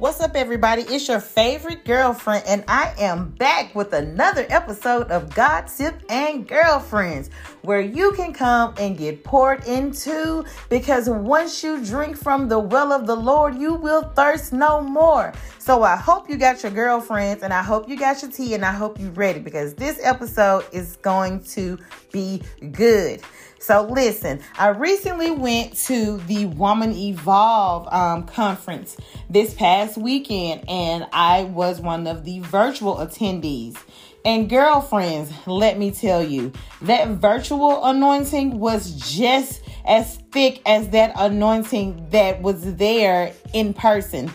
What's up, everybody? It's your favorite girlfriend, and I am back with another episode of Gossip and Girlfriends, where you can come and get poured into because once you drink from the well of the Lord, you will thirst no more. So I hope you got your girlfriends, and I hope you got your tea, and I hope you're ready because this episode is going to be good. So listen, I recently went to the Woman Evolve um, conference this past weekend, and I was one of the virtual attendees. And girlfriends, let me tell you, that virtual anointing was just as thick as that anointing that was there in person.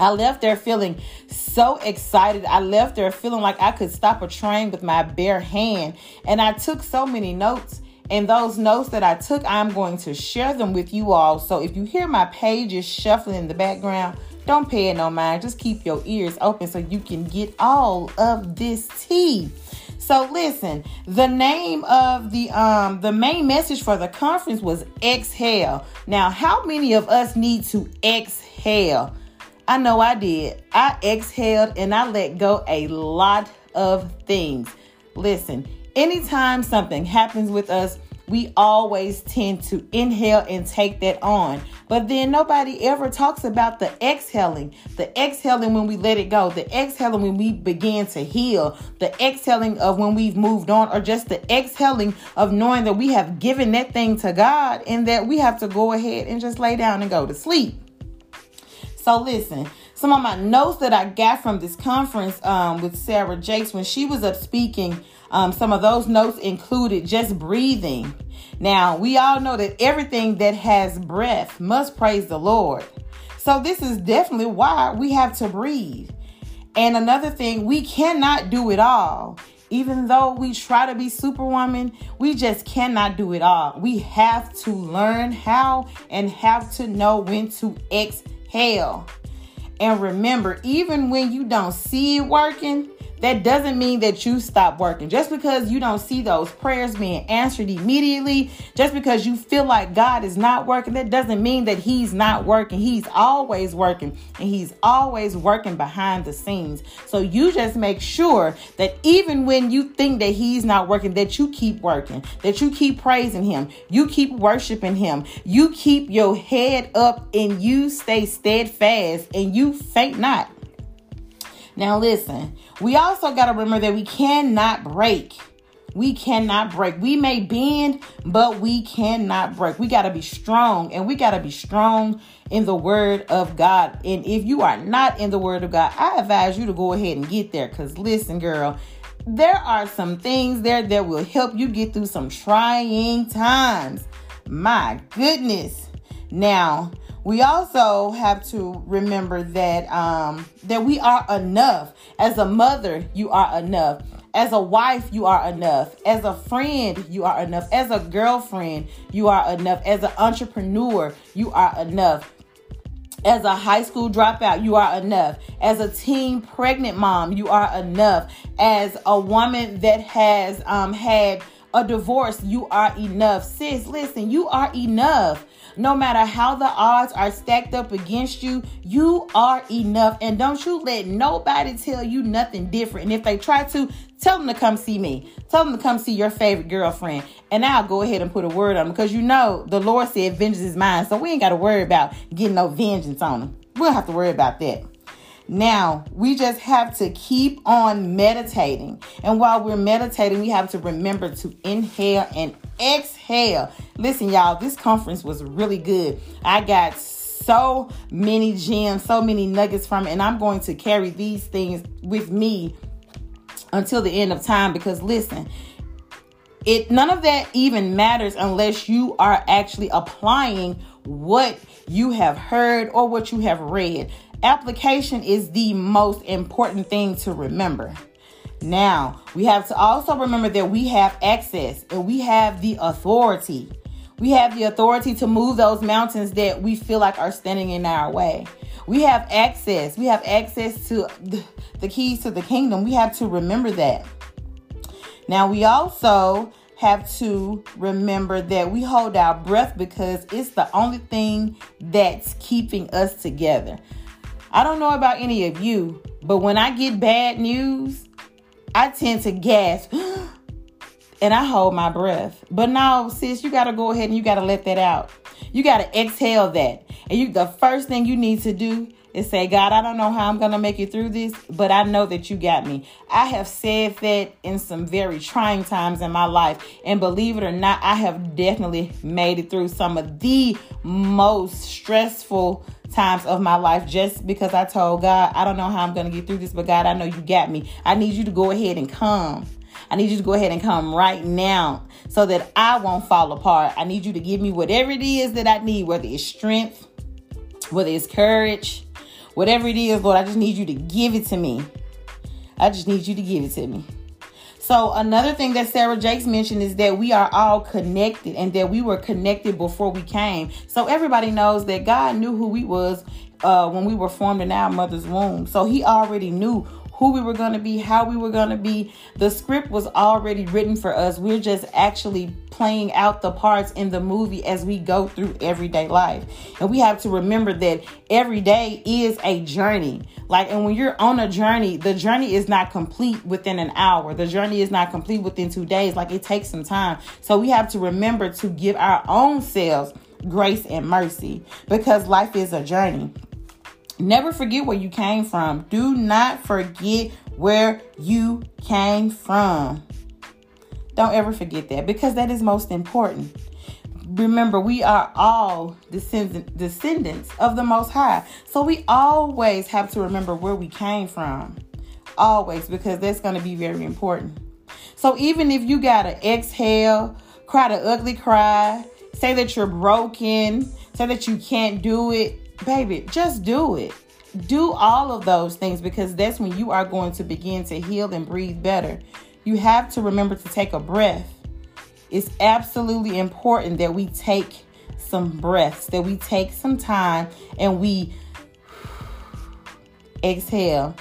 I left there feeling so excited. I left there feeling like I could stop a train with my bare hand. And I took so many notes. And those notes that I took, I'm going to share them with you all. So if you hear my pages shuffling in the background, don't pay it no mind. Just keep your ears open so you can get all of this tea. So listen, the name of the um the main message for the conference was exhale. Now, how many of us need to exhale? I know I did. I exhaled and I let go a lot of things. Listen, anytime something happens with us, we always tend to inhale and take that on. But then nobody ever talks about the exhaling. The exhaling when we let it go. The exhaling when we begin to heal. The exhaling of when we've moved on. Or just the exhaling of knowing that we have given that thing to God and that we have to go ahead and just lay down and go to sleep. So listen, some of my notes that I got from this conference um, with Sarah Jakes when she was up speaking um, some of those notes included just breathing. Now, we all know that everything that has breath must praise the Lord. So, this is definitely why we have to breathe. And another thing, we cannot do it all. Even though we try to be superwoman, we just cannot do it all. We have to learn how and have to know when to exhale. And remember, even when you don't see it working, that doesn't mean that you stop working. Just because you don't see those prayers being answered immediately, just because you feel like God is not working, that doesn't mean that He's not working. He's always working and He's always working behind the scenes. So you just make sure that even when you think that He's not working, that you keep working, that you keep praising Him, you keep worshiping Him, you keep your head up and you stay steadfast and you faint not. Now, listen, we also got to remember that we cannot break. We cannot break. We may bend, but we cannot break. We got to be strong, and we got to be strong in the Word of God. And if you are not in the Word of God, I advise you to go ahead and get there. Because listen, girl, there are some things there that will help you get through some trying times. My goodness. Now, we also have to remember that um, that we are enough. As a mother, you are enough. As a wife, you are enough. As a friend, you are enough. As a girlfriend, you are enough. As an entrepreneur, you are enough. As a high school dropout, you are enough. As a teen pregnant mom, you are enough. As a woman that has um, had a divorce, you are enough. Sis, listen, you are enough. No matter how the odds are stacked up against you, you are enough. And don't you let nobody tell you nothing different. And if they try to, tell them to come see me. Tell them to come see your favorite girlfriend. And I'll go ahead and put a word on them because you know the Lord said vengeance is mine. So we ain't got to worry about getting no vengeance on them. We don't have to worry about that. Now, we just have to keep on meditating. And while we're meditating, we have to remember to inhale and exhale. Listen, y'all, this conference was really good. I got so many gems, so many nuggets from it, and I'm going to carry these things with me until the end of time because listen, it none of that even matters unless you are actually applying what you have heard or what you have read. Application is the most important thing to remember. Now, we have to also remember that we have access and we have the authority. We have the authority to move those mountains that we feel like are standing in our way. We have access. We have access to the keys to the kingdom. We have to remember that. Now, we also have to remember that we hold our breath because it's the only thing that's keeping us together. I don't know about any of you, but when I get bad news, I tend to gasp and I hold my breath. But no, sis, you got to go ahead and you got to let that out. You got to exhale that. And you the first thing you need to do is say, God, I don't know how I'm going to make it through this, but I know that you got me. I have said that in some very trying times in my life. And believe it or not, I have definitely made it through some of the most stressful times of my life just because I told God, I don't know how I'm going to get through this, but God, I know you got me. I need you to go ahead and come. I need you to go ahead and come right now so that I won't fall apart. I need you to give me whatever it is that I need, whether it's strength, whether it's courage, Whatever it is, Lord, I just need you to give it to me. I just need you to give it to me. So, another thing that Sarah Jakes mentioned is that we are all connected and that we were connected before we came. So, everybody knows that God knew who we was uh, when we were formed in our mother's womb. So, He already knew who we were going to be, how we were going to be. The script was already written for us. We're just actually playing out the parts in the movie as we go through everyday life. And we have to remember that every day is a journey. Like, and when you're on a journey, the journey is not complete within an hour. The journey is not complete within two days. Like, it takes some time. So we have to remember to give our own selves grace and mercy because life is a journey. Never forget where you came from. Do not forget where you came from. Don't ever forget that because that is most important. Remember, we are all descendants of the Most High. So we always have to remember where we came from. Always, because that's going to be very important. So even if you got to exhale, cry the ugly cry, say that you're broken, say that you can't do it, baby, just do it. Do all of those things because that's when you are going to begin to heal and breathe better. You have to remember to take a breath. It's absolutely important that we take some breaths, that we take some time and we exhale.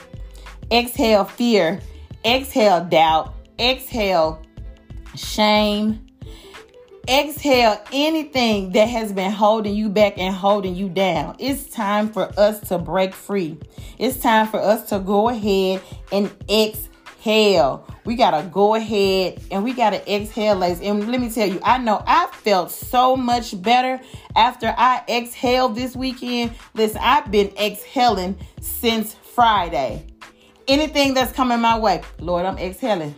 Exhale fear, exhale doubt, exhale shame, exhale anything that has been holding you back and holding you down. It's time for us to break free. It's time for us to go ahead and exhale. We got to go ahead and we got to exhale, ladies. And let me tell you, I know I felt so much better after I exhaled this weekend. Listen, I've been exhaling since Friday. Anything that's coming my way, Lord, I'm exhaling.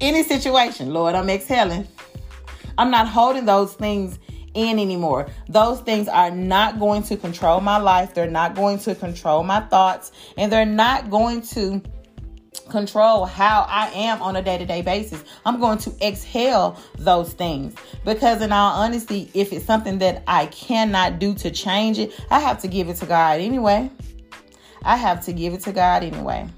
Any situation, Lord, I'm exhaling I'm not holding those things in anymore. Those things are not going to control my life. They're not going to control my thoughts. And they're not going to control how I am on a day to day basis. I'm going to exhale those things because, in all honesty, if it's something that I cannot do to change it, I have to give it to God anyway. I have to give it to God anyway.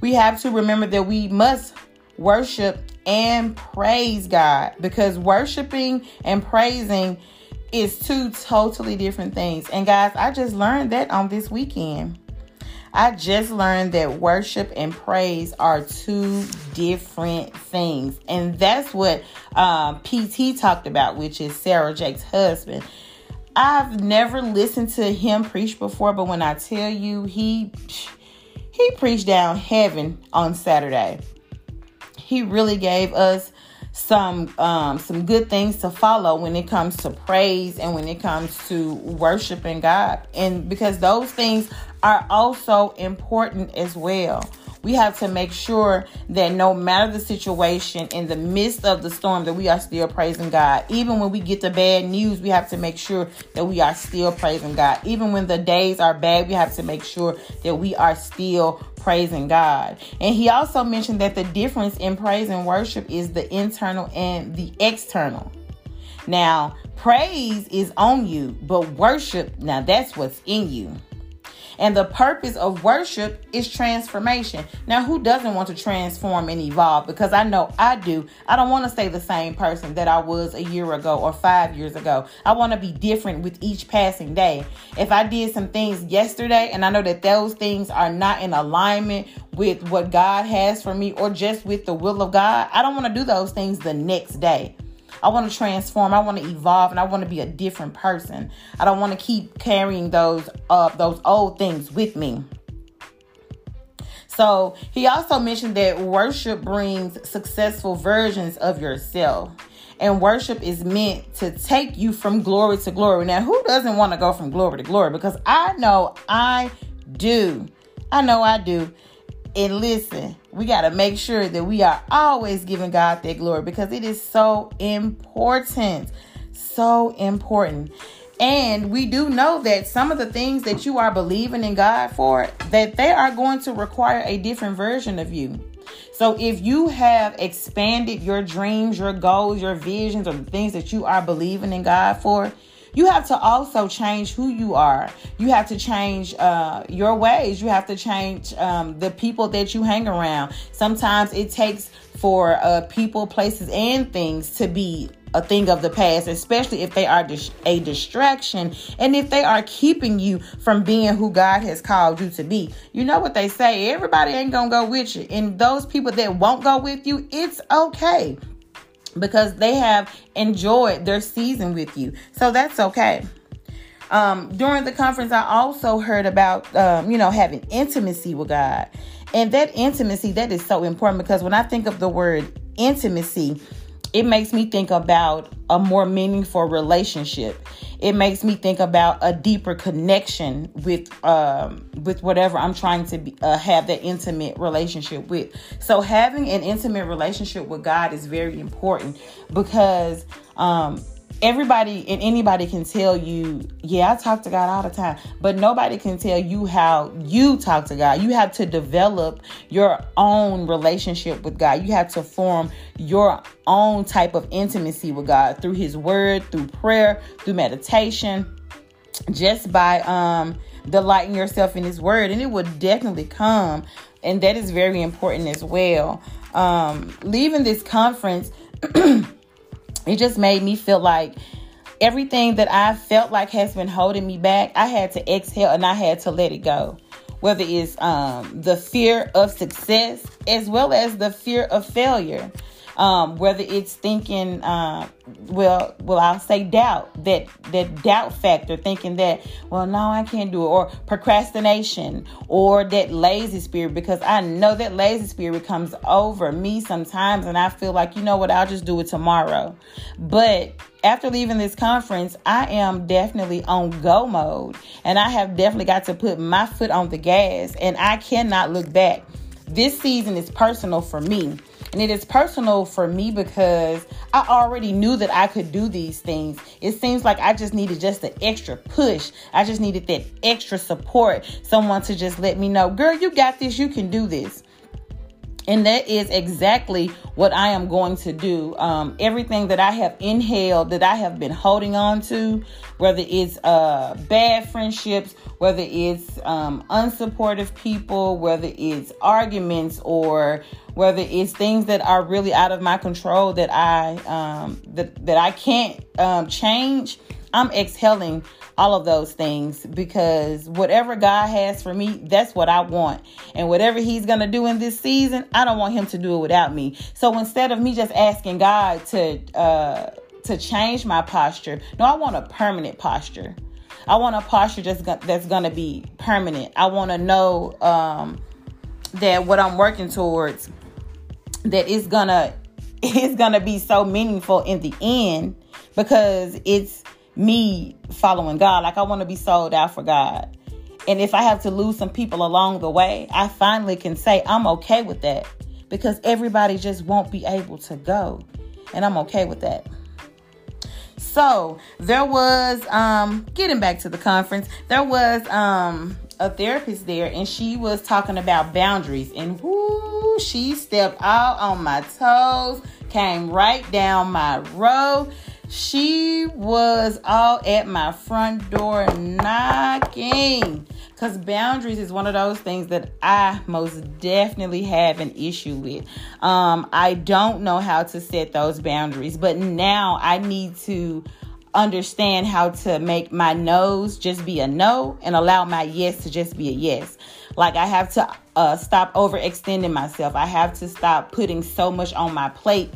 We have to remember that we must worship and praise God because worshiping and praising is two totally different things. And guys, I just learned that on this weekend. I just learned that worship and praise are two different things. And that's what um, PT talked about, which is Sarah Jake's husband. I've never listened to him preach before, but when I tell you, he he preached down heaven on Saturday he really gave us some um, some good things to follow when it comes to praise and when it comes to worshiping God. And because those things are also important as well we have to make sure that no matter the situation, in the midst of the storm, that we are still praising God. Even when we get the bad news, we have to make sure that we are still praising God. Even when the days are bad, we have to make sure that we are still praising God. And he also mentioned that the difference in praise and worship is the internal and the external. Now, praise is on you, but worship, now that's what's in you. And the purpose of worship is transformation. Now, who doesn't want to transform and evolve? Because I know I do. I don't want to stay the same person that I was a year ago or five years ago. I want to be different with each passing day. If I did some things yesterday and I know that those things are not in alignment with what God has for me or just with the will of God, I don't want to do those things the next day. I want to transform. I want to evolve, and I want to be a different person. I don't want to keep carrying those uh, those old things with me. So he also mentioned that worship brings successful versions of yourself. And worship is meant to take you from glory to glory. Now, who doesn't want to go from glory to glory? Because I know I do. I know I do. And listen, we got to make sure that we are always giving God that glory because it is so important. So important. And we do know that some of the things that you are believing in God for, that they are going to require a different version of you. So if you have expanded your dreams, your goals, your visions, or the things that you are believing in God for, you have to also change who you are. You have to change uh, your ways. You have to change um, the people that you hang around. Sometimes it takes for uh, people, places, and things to be a thing of the past, especially if they are a distraction and if they are keeping you from being who God has called you to be. You know what they say everybody ain't gonna go with you, and those people that won't go with you, it's okay because they have enjoyed their season with you. So that's okay. Um, during the conference, I also heard about, um, you know, having intimacy with God. And that intimacy, that is so important because when I think of the word intimacy, it makes me think about a more meaningful relationship. It makes me think about a deeper connection with um, with whatever I'm trying to be, uh, have that intimate relationship with. So having an intimate relationship with God is very important because um, everybody and anybody can tell you, yeah, I talk to God all the time, but nobody can tell you how you talk to God. You have to develop your own relationship with God. You have to form your own type of intimacy with God through His Word, through prayer, through meditation, just by um, delighting yourself in His Word, and it will definitely come. And that is very important as well. Um, leaving this conference. it just made me feel like everything that I felt like has been holding me back, I had to exhale and I had to let it go. Whether it's um, the fear of success as well as the fear of failure um, whether it's thinking, uh, well, well, I'll say doubt that that doubt factor, thinking that, well, no, I can't do it, or procrastination, or that lazy spirit, because I know that lazy spirit comes over me sometimes, and I feel like, you know what, I'll just do it tomorrow. But after leaving this conference, I am definitely on go mode, and I have definitely got to put my foot on the gas, and I cannot look back. This season is personal for me. And it is personal for me because I already knew that I could do these things. It seems like I just needed just an extra push. I just needed that extra support. Someone to just let me know, girl, you got this. You can do this. And that is exactly what I am going to do. Um, everything that I have inhaled, that I have been holding on to, whether it's uh, bad friendships, whether it's um, unsupportive people, whether it's arguments, or whether it's things that are really out of my control that I um, that that I can't um, change. I'm exhaling all of those things because whatever God has for me, that's what I want. And whatever He's going to do in this season, I don't want Him to do it without me. So instead of me just asking God to, uh, to change my posture, no, I want a permanent posture. I want a posture just that's going to be permanent. I want to know um, that what I'm working towards that it's gonna it's gonna be so meaningful in the end because it's me following God. Like I want to be sold out for God. And if I have to lose some people along the way, I finally can say I'm okay with that because everybody just won't be able to go. And I'm okay with that. So there was um getting back to the conference, there was um a therapist there and she was talking about boundaries and whoo she stepped out on my toes, came right down my road. She was all at my front door knocking. Because boundaries is one of those things that I most definitely have an issue with. Um, I don't know how to set those boundaries, but now I need to understand how to make my no's just be a no and allow my yes to just be a yes. Like I have to uh, stop overextending myself. I have to stop putting so much on my plate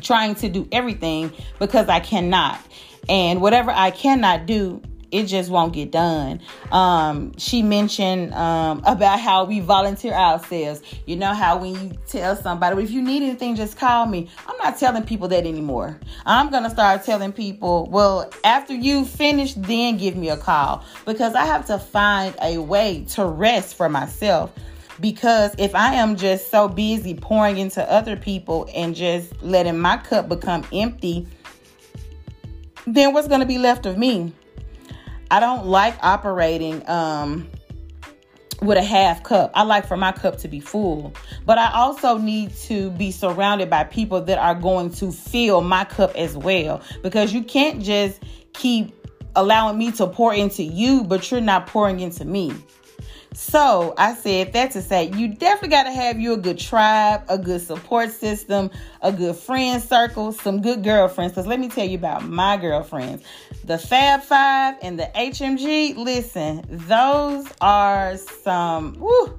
trying to do everything because I cannot. And whatever I cannot do, it just won't get done. Um, she mentioned um, about how we volunteer ourselves. You know how when you tell somebody, well, if you need anything, just call me. I'm not telling people that anymore. I'm gonna start telling people, well, after you finish, then give me a call because I have to find a way to rest for myself. Because if I am just so busy pouring into other people and just letting my cup become empty, then what's going to be left of me? I don't like operating um, with a half cup. I like for my cup to be full. But I also need to be surrounded by people that are going to fill my cup as well. Because you can't just keep allowing me to pour into you, but you're not pouring into me. So I said that to say you definitely got to have you a good tribe, a good support system, a good friend circle, some good girlfriends. Because let me tell you about my girlfriends. The Fab Five and the HMG, listen, those are some. Woo,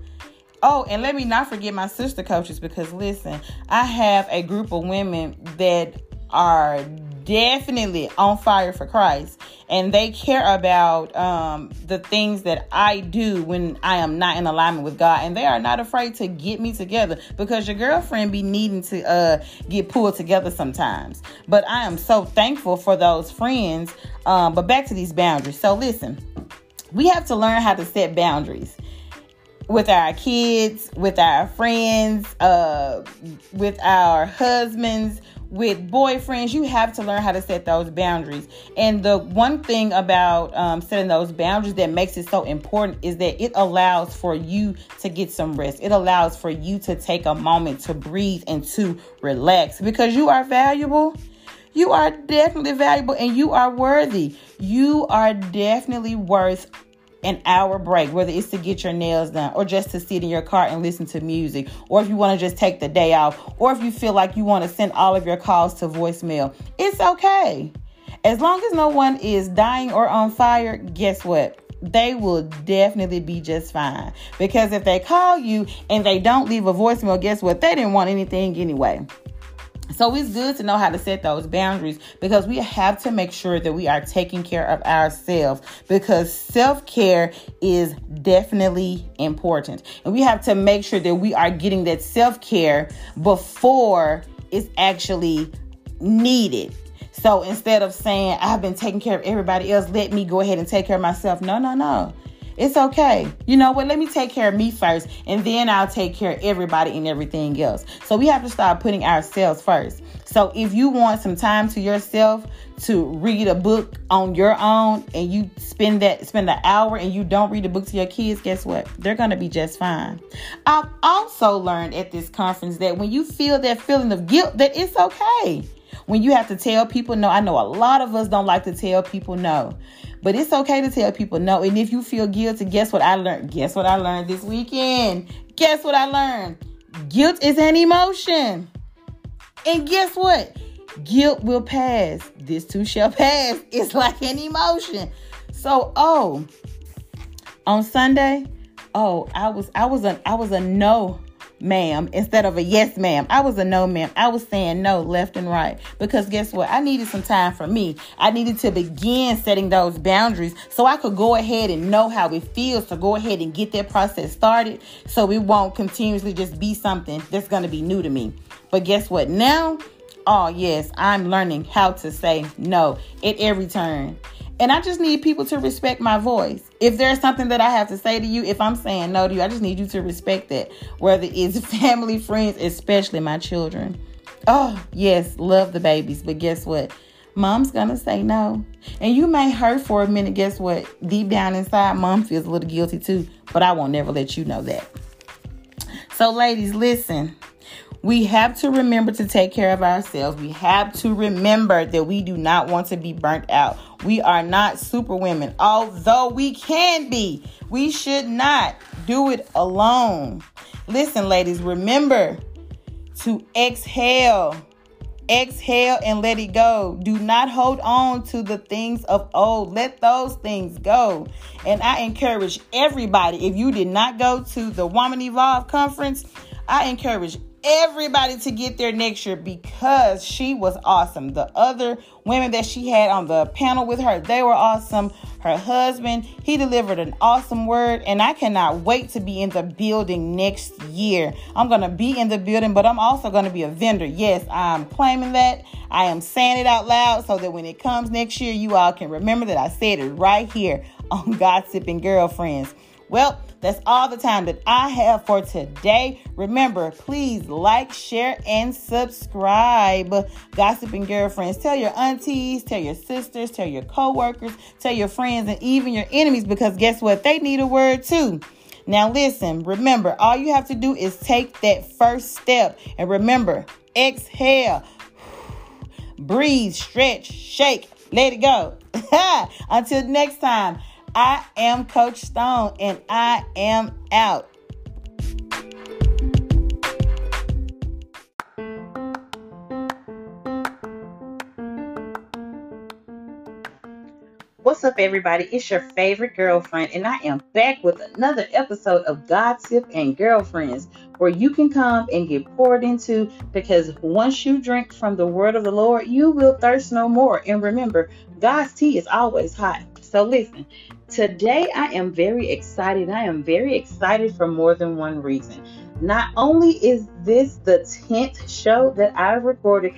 Oh, and let me not forget my sister coaches because listen, I have a group of women that are definitely on fire for Christ and they care about um, the things that I do when I am not in alignment with God and they are not afraid to get me together because your girlfriend be needing to uh, get pulled together sometimes. But I am so thankful for those friends. Um, but back to these boundaries. So listen, we have to learn how to set boundaries with our kids, with our friends, uh, with our husbands, with boyfriends, you have to learn how to set those boundaries. And the one thing about um, setting those boundaries that makes it so important is that it allows for you to get some rest. It allows for you to take a moment to breathe and to relax because you are valuable. You are definitely valuable and you are worthy. You are definitely worth an hour break, whether it's to get your nails done or just to sit in your car and listen to music, or if you want to just take the day off, or if you feel like you want to send all of your calls to voicemail, it's okay. As long as no one is dying or on fire, guess what? They will definitely be just fine. Because if they call you and they don't leave a voicemail, guess what? They didn't want anything anyway. So it's good to know how to set those boundaries because we have to make sure that we are taking care of ourselves because self care is definitely important. And we have to make sure that we are getting that self care before it's actually needed. So instead of saying, I've been taking care of everybody else, let me go ahead and take care of myself. No, no, no. It's okay. You know what? Let me take care of me first, and then I'll take care of everybody and everything else. So we have to start putting ourselves first. So if you want some time to yourself to read a book on your own and you spend that spend an hour and you don't read a book to your kids, guess what? They're gonna be just fine. I've also learned at this conference that when you feel that feeling of guilt, that it's okay. When you have to tell people no, I know a lot of us don't like to tell people no. But it's okay to tell people no. And if you feel guilty, guess what I learned? Guess what I learned this weekend? Guess what I learned? Guilt is an emotion. And guess what? Guilt will pass. This too shall pass. It's like an emotion. So, oh, on Sunday, oh, I was I was a I was a no ma'am instead of a yes ma'am. I was a no ma'am. I was saying no left and right because guess what? I needed some time for me. I needed to begin setting those boundaries so I could go ahead and know how it feels to go ahead and get that process started so it won't continuously just be something that's going to be new to me. But guess what? Now, oh yes, I'm learning how to say no at every turn. And I just need people to respect my voice. If there's something that I have to say to you, if I'm saying no to you, I just need you to respect that. Whether it's family, friends, especially my children. Oh, yes, love the babies. But guess what? Mom's gonna say no. And you may hurt for a minute. Guess what? Deep down inside, mom feels a little guilty too. But I won't never let you know that. So, ladies, listen. We have to remember to take care of ourselves. We have to remember that we do not want to be burnt out. We are not super women, although we can be. We should not do it alone. Listen, ladies, remember to exhale. Exhale and let it go. Do not hold on to the things of old. Let those things go. And I encourage everybody, if you did not go to the Woman Evolve conference, I encourage everybody to get there next year because she was awesome. The other women that she had on the panel with her, they were awesome. Her husband, he delivered an awesome word, and I cannot wait to be in the building next year. I'm going to be in the building, but I'm also going to be a vendor. Yes, I'm claiming that. I am saying it out loud so that when it comes next year, you all can remember that I said it right here on Gossiping Girlfriends. Well, that's all the time that I have for today. Remember, please like, share, and subscribe. Gossiping girlfriends, tell your aunties, tell your sisters, tell your coworkers, tell your friends, and even your enemies because guess what? They need a word too. Now, listen, remember, all you have to do is take that first step. And remember, exhale, breathe, stretch, shake, let it go. Until next time. I am Coach Stone and I am out. What's up, everybody? It's your favorite girlfriend, and I am back with another episode of Gossip and Girlfriends, where you can come and get poured into because once you drink from the word of the Lord, you will thirst no more. And remember, God's tea is always hot. So, listen, Today, I am very excited. I am very excited for more than one reason. Not only is this the 10th show that I've recorded,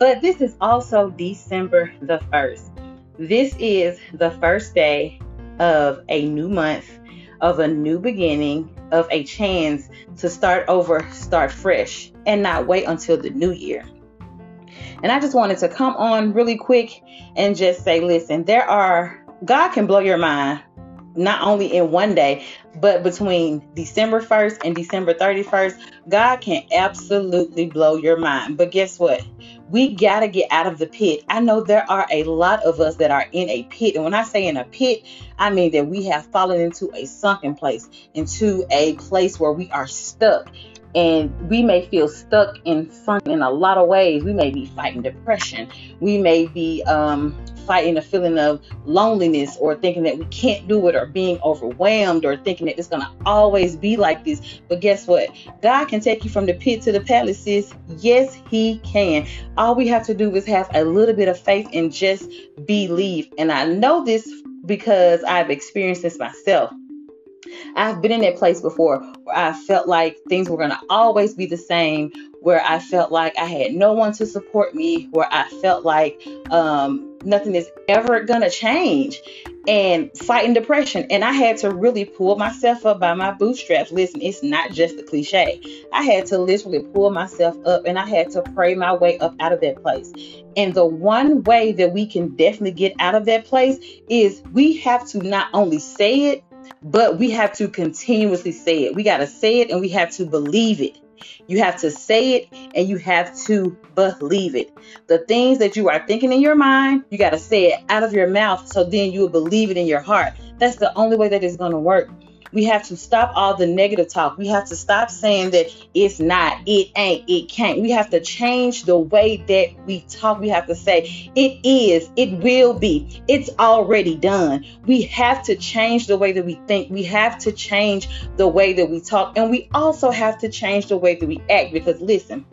but this is also December the 1st. This is the first day of a new month, of a new beginning, of a chance to start over, start fresh, and not wait until the new year. And I just wanted to come on really quick and just say, listen, there are, God can blow your mind not only in one day, but between December 1st and December 31st, God can absolutely blow your mind. But guess what? We got to get out of the pit. I know there are a lot of us that are in a pit. And when I say in a pit, I mean that we have fallen into a sunken place, into a place where we are stuck and we may feel stuck in sunk in a lot of ways. We may be fighting depression. We may be um, fighting a feeling of loneliness or thinking that we can't do it or being overwhelmed or thinking that it's going to always be like this. But guess what? God can take you from the pit to the palace. Yes, He can. All we have to do is have a little bit of faith and just believe. And I know this because I've experienced this myself. I've been in that place before where I felt like things were going to always be the same, where I felt like I had no one to support me, where I felt like um, nothing is ever going to change, and fighting depression. And I had to really pull myself up by my bootstraps. Listen, it's not just a cliche. I had to literally pull myself up and I had to pray my way up out of that place. And the one way that we can definitely get out of that place is we have to not only say it, but we have to continuously say it. We got to say it and we have to believe it. You have to say it and you have to believe it. The things that you are thinking in your mind, you got to say it out of your mouth so then you will believe it in your heart. That's the only way that is going to work. We have to stop all the negative talk. We have to stop saying that it's not, it ain't, it can't. We have to change the way that we talk. We have to say it is, it will be, it's already done. We have to change the way that we think. We have to change the way that we talk. And we also have to change the way that we act because listen,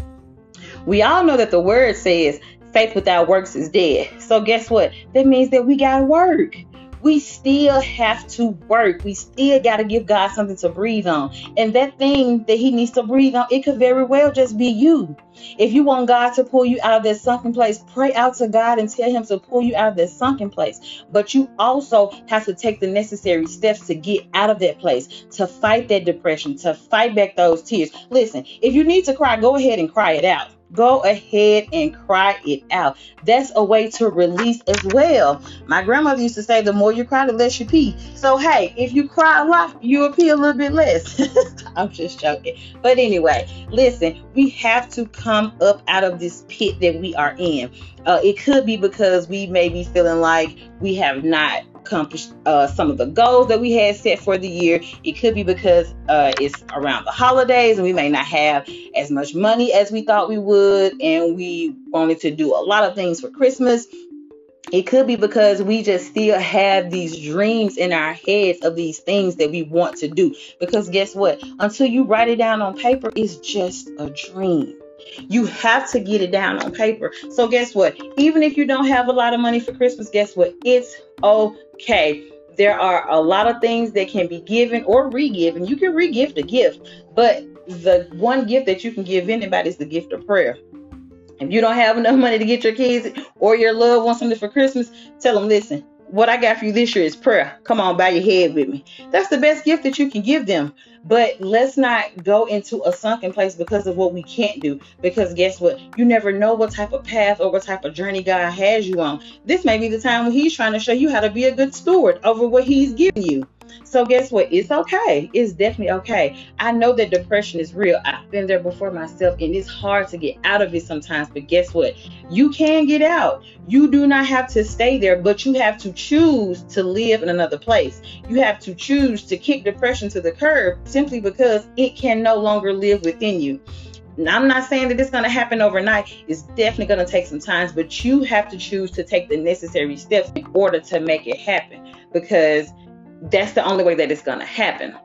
we all know that the word says faith without works is dead. So guess what? That means that we got to work we still have to work. We still got to give God something to breathe on. And that thing that He needs to breathe on, it could very well just be you. If you want God to pull you out of that sunken place, pray out to God and tell Him to pull you out of that sunken place. But you also have to take the necessary steps to get out of that place, to fight that depression, to fight back those tears. Listen, if you need to cry, go ahead and cry it out. Go ahead and cry it out. That's a way to release as well. My grandmother used to say, the more you cry, the less you pee. So, hey, if you cry a lot, you'll pee a little bit less. I'm just joking. But anyway, listen, we have to come up out of this pit that we are in. Uh, it could be because we may be feeling like we have not accomplished uh, some of the goals that we had set for the year. It could be because uh, it's around the holidays and we may not have as much money as we thought we would, and we wanted to do a lot of things for Christmas. it could be because we just still have these dreams in our heads of these things that we want to do. Because guess what? Until you write it down on paper, it's just a dream. You have to get it down on paper. So, guess what? Even if you don't have a lot of money for Christmas, guess what? It's okay. There are a lot of things that can be given or re-given. You can re-gift a gift, but the one gift that you can give anybody is the gift of prayer. If you don't have enough money to get your kids or your loved ones something for Christmas, tell them, listen, what I got for you this year is prayer. Come on, bow your head with me. That's the best gift that you can give them. But let's not go into a sunken place because of what we can't do. Because guess what? You never know what type of path or what type of journey God has you on. This may be the time when He's trying to show you how to be a good steward over what He's giving you. So guess what? It's okay. It's definitely okay. I know that depression is real. I've been there before myself and it's hard to get out of it sometimes, but guess what? You can get out. You do not have to stay there, but you have to choose to live in another place. You have to choose to kick depression to the curb simply because it can no longer live within you. I'm not saying that it's going to happen overnight. It's definitely going to take some time, but you have to choose to take the necessary steps in order to make it happen because that's the only way that it's going to happen.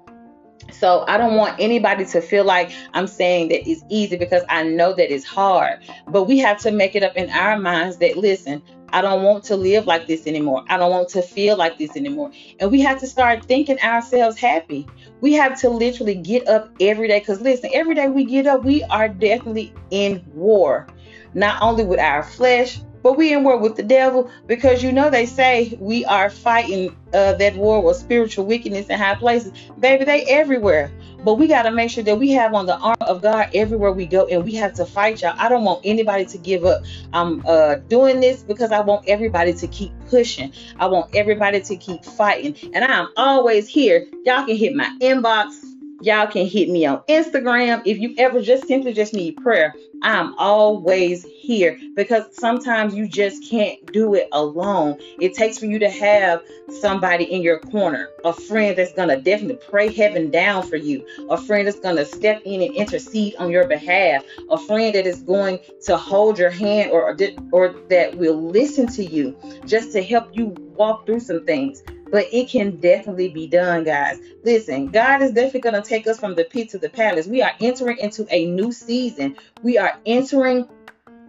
So I don't want anybody to feel like I'm saying that it's easy because I know that it's hard. But we have to make it up in our minds that listen, I don't want to live like this anymore. I don't want to feel like this anymore. And we have to start thinking ourselves happy. We have to literally get up every day because listen, every day we get up, we are definitely in war. Not only with our flesh, but we in war with the devil because you know they say we are fighting uh, that war with spiritual wickedness in high places. Baby, they everywhere. But we got to make sure that we have on the arm of God everywhere we go, and we have to fight, y'all. I don't want anybody to give up. I'm uh, doing this because I want everybody to keep pushing. I want everybody to keep fighting, and I'm always here. Y'all can hit my inbox Y'all can hit me on Instagram. If you ever just simply just need prayer, I'm always here because sometimes you just can't do it alone. It takes for you to have somebody in your corner, a friend that's going to definitely pray heaven down for you, a friend that's going to step in and intercede on your behalf, a friend that is going to hold your hand or or that will listen to you just to help you walk through some things but it can definitely be done, guys. Listen, God is definitely going to take us from the pit to the palace. We are entering into a new season. We are entering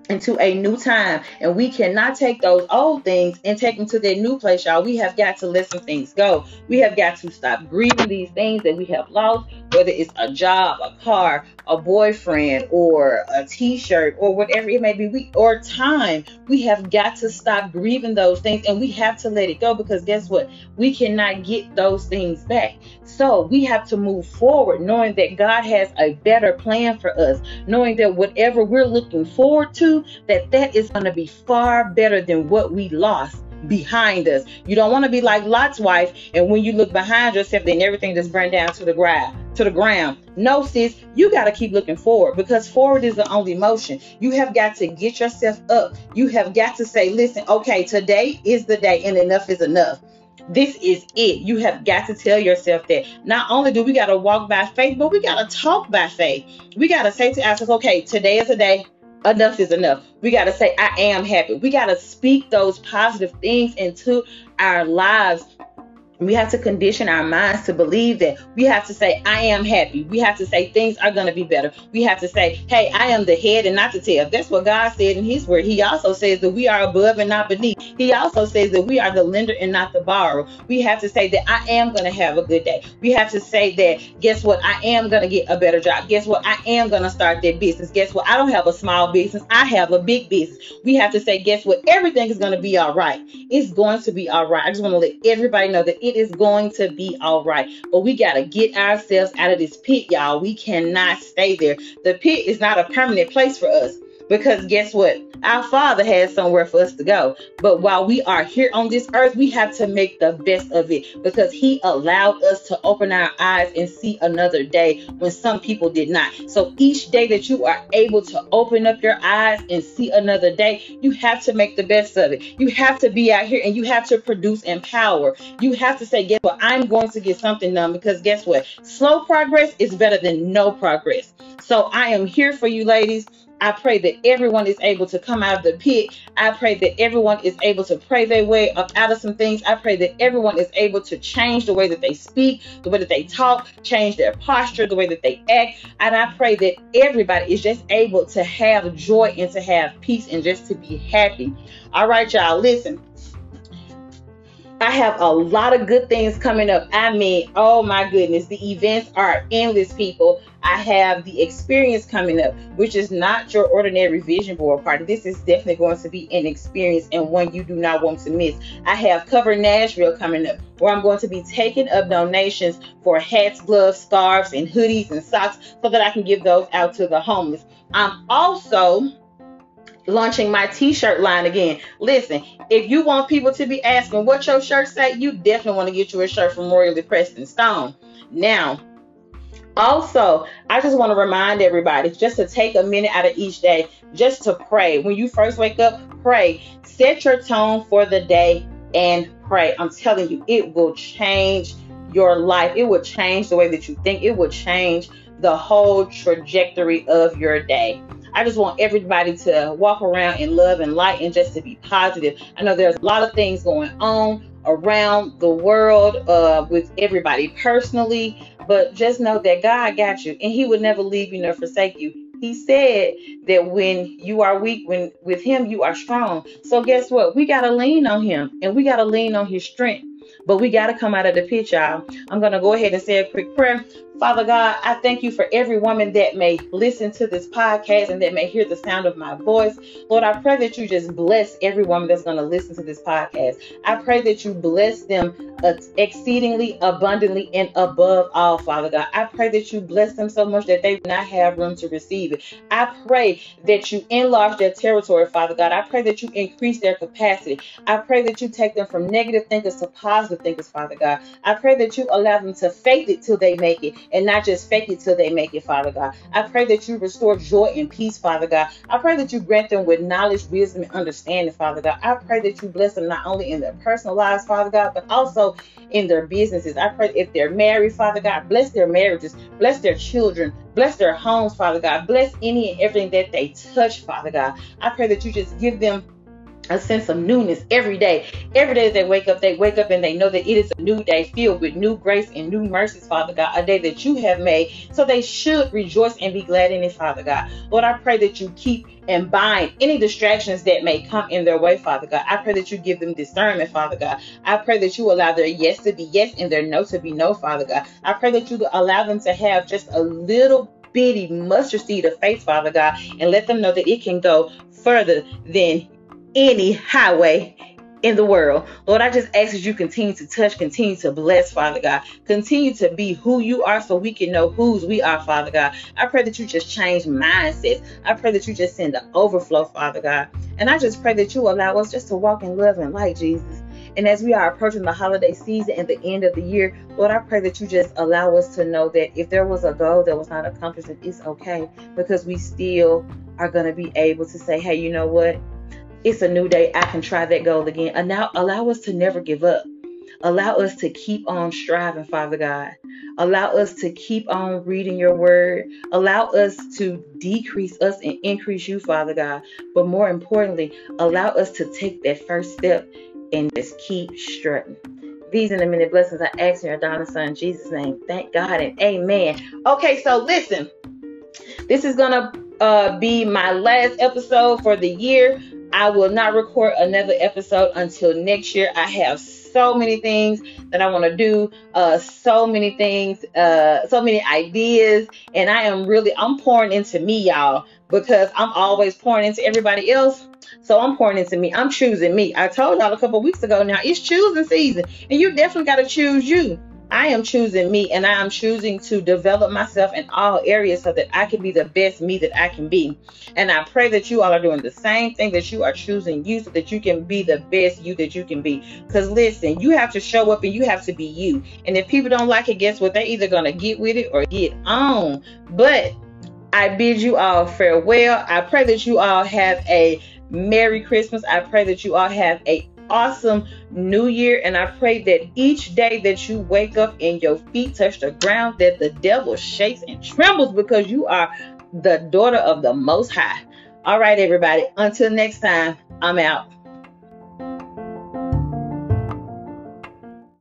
into a new time. And we cannot take those old things and take them to their new place y'all. We have got to let some things go. We have got to stop grieving these things that we have lost whether it's a job a car a boyfriend or a t-shirt or whatever it may be. We or time. We have got to stop grieving those things and we have to let it go because guess what? We cannot get those things back. So we have to move forward knowing that god has a better plan for us knowing that whatever we're looking forward to that that is going to be far better than what we lost behind us. You don't want to be like Lot's wife, and when you look behind yourself, then everything just burned down to the ground. To the ground. No, sis, you got to keep looking forward because forward is the only motion. You have got to get yourself up. You have got to say, listen, okay, today is the day, and enough is enough. This is it. You have got to tell yourself that. Not only do we got to walk by faith, but we got to talk by faith. We got to say to ourselves, okay, today is a day enough is enough. We got to say, I am happy. We got to speak those positive things into our lives we have to condition our minds to believe that we have to say, I am happy. We have to say things are going to be better. We have to say, hey, I am the head and not the tail. That's what God said in His word. He also says that we are above and not beneath. He also says that we are the lender and not the borrower. We have to say that I am going to have a good day. We have to say that, guess what? I am going to get a better job. Guess what? I am going to start that business. Guess what? I don't have a small business. I have a big business. We have to say, guess what? Everything is going to be all right. It's going to be all right. I just want to let everybody know that it is going to be all right. But we got to get ourselves out of this pit, y'all. We cannot stay there. The pit is not a permanent place for us. Because guess what? Our Father has somewhere for us to go. But while we are here on this earth, we have to make the best of it because He allowed us to open our eyes and see another day when some people did not. So each day that you are able to open up your eyes and see another day, you have to make the best of it. You have to be out here and you have to produce and power. You have to say, guess what? I'm going to get something done because guess what? Slow progress is better than no progress. So I am here for you, ladies. I pray that everyone is able to come out of the pit. I pray that everyone is able to pray their way up out of some things. I pray that everyone is able to change the way that they speak, the way that they talk, change their posture, the way that they act. And I pray that everybody is just able to have joy and to have peace and just to be happy. All right, y'all, listen. I have a lot of good things coming up. I mean, oh my goodness, the events are endless, people. I have the experience coming up, which is not your ordinary vision board party. This is definitely going to be an experience and one you do not want to miss. I have Cover Nashville coming up, where I'm going to be taking up donations for hats, gloves, scarves, and hoodies and socks so that I can give those out to the homeless. I'm also launching my t-shirt line again. Listen, if you want people to be asking what your shirt say, you definitely want to get you a shirt from Royally Pressed and Stone. Now, also, I just want to remind everybody just to take a minute out of each day just to pray. When you first wake up, pray. Set your tone for the day and pray. I'm telling you, it will change your life. It will change the way that you think. It will change the whole trajectory of your day. I just want everybody to walk around in love and light and just to be positive. I know there's a lot of things going on around the world uh, with everybody personally, but just know that God got you and He would never leave you nor forsake you. He said that when you are weak, when with Him you are strong. So guess what? We gotta lean on Him and we gotta lean on His strength. But we got to come out of the pit, y'all. I'm going to go ahead and say a quick prayer. Father God, I thank you for every woman that may listen to this podcast and that may hear the sound of my voice. Lord, I pray that you just bless every woman that's going to listen to this podcast. I pray that you bless them exceedingly abundantly and above all, Father God. I pray that you bless them so much that they will not have room to receive it. I pray that you enlarge their territory, Father God. I pray that you increase their capacity. I pray that you take them from negative thinkers to positive thinkers, Father God. I pray that you allow them to fake it till they make it and not just fake it till they make it, Father God. I pray that you restore joy and peace, Father God. I pray that you grant them with knowledge, wisdom, and understanding, Father God. I pray that you bless them not only in their personal lives, Father God, but also in their businesses. I pray if they're married, Father God, bless their marriages, bless their children, bless their homes, Father God, bless any and everything that they touch, Father God. I pray that you just give them a sense of newness every day. Every day they wake up, they wake up and they know that it is a new day filled with new grace and new mercies, Father God, a day that you have made. So they should rejoice and be glad in it, Father God. Lord, I pray that you keep and bind any distractions that may come in their way, Father God. I pray that you give them discernment, Father God. I pray that you allow their yes to be yes and their no to be no, Father God. I pray that you allow them to have just a little bitty mustard seed of faith, Father God, and let them know that it can go further than any highway in the world. Lord, I just ask that you continue to touch, continue to bless, Father God. Continue to be who you are so we can know whose we are, Father God. I pray that you just change mindsets. I pray that you just send the overflow, Father God. And I just pray that you allow us just to walk in love and light, Jesus. And as we are approaching the holiday season and the end of the year, Lord, I pray that you just allow us to know that if there was a goal that was not accomplished, it's okay because we still are going to be able to say, hey, you know what? It's a new day. I can try that goal again. And now allow us to never give up. Allow us to keep on striving, Father God. Allow us to keep on reading your word. Allow us to decrease us and increase you, Father God. But more importantly, allow us to take that first step and just keep strutting. These and the many blessings I ask in your darling son Jesus' name. Thank God and amen. Okay, so listen. This is gonna uh, be my last episode for the year. I will not record another episode until next year. I have so many things that I want to do, uh, so many things, uh, so many ideas, and I am really I'm pouring into me, y'all, because I'm always pouring into everybody else. So I'm pouring into me. I'm choosing me. I told y'all a couple weeks ago now it's choosing season, and you definitely got to choose you. I am choosing me and I am choosing to develop myself in all areas so that I can be the best me that I can be. And I pray that you all are doing the same thing that you are choosing you so that you can be the best you that you can be. Because listen, you have to show up and you have to be you. And if people don't like it, guess what? They're either going to get with it or get on. But I bid you all farewell. I pray that you all have a Merry Christmas. I pray that you all have a awesome new year. And I pray that each day that you wake up and your feet touch the ground, that the devil shakes and trembles because you are the daughter of the Most High. All right, everybody. Until next time, I'm out.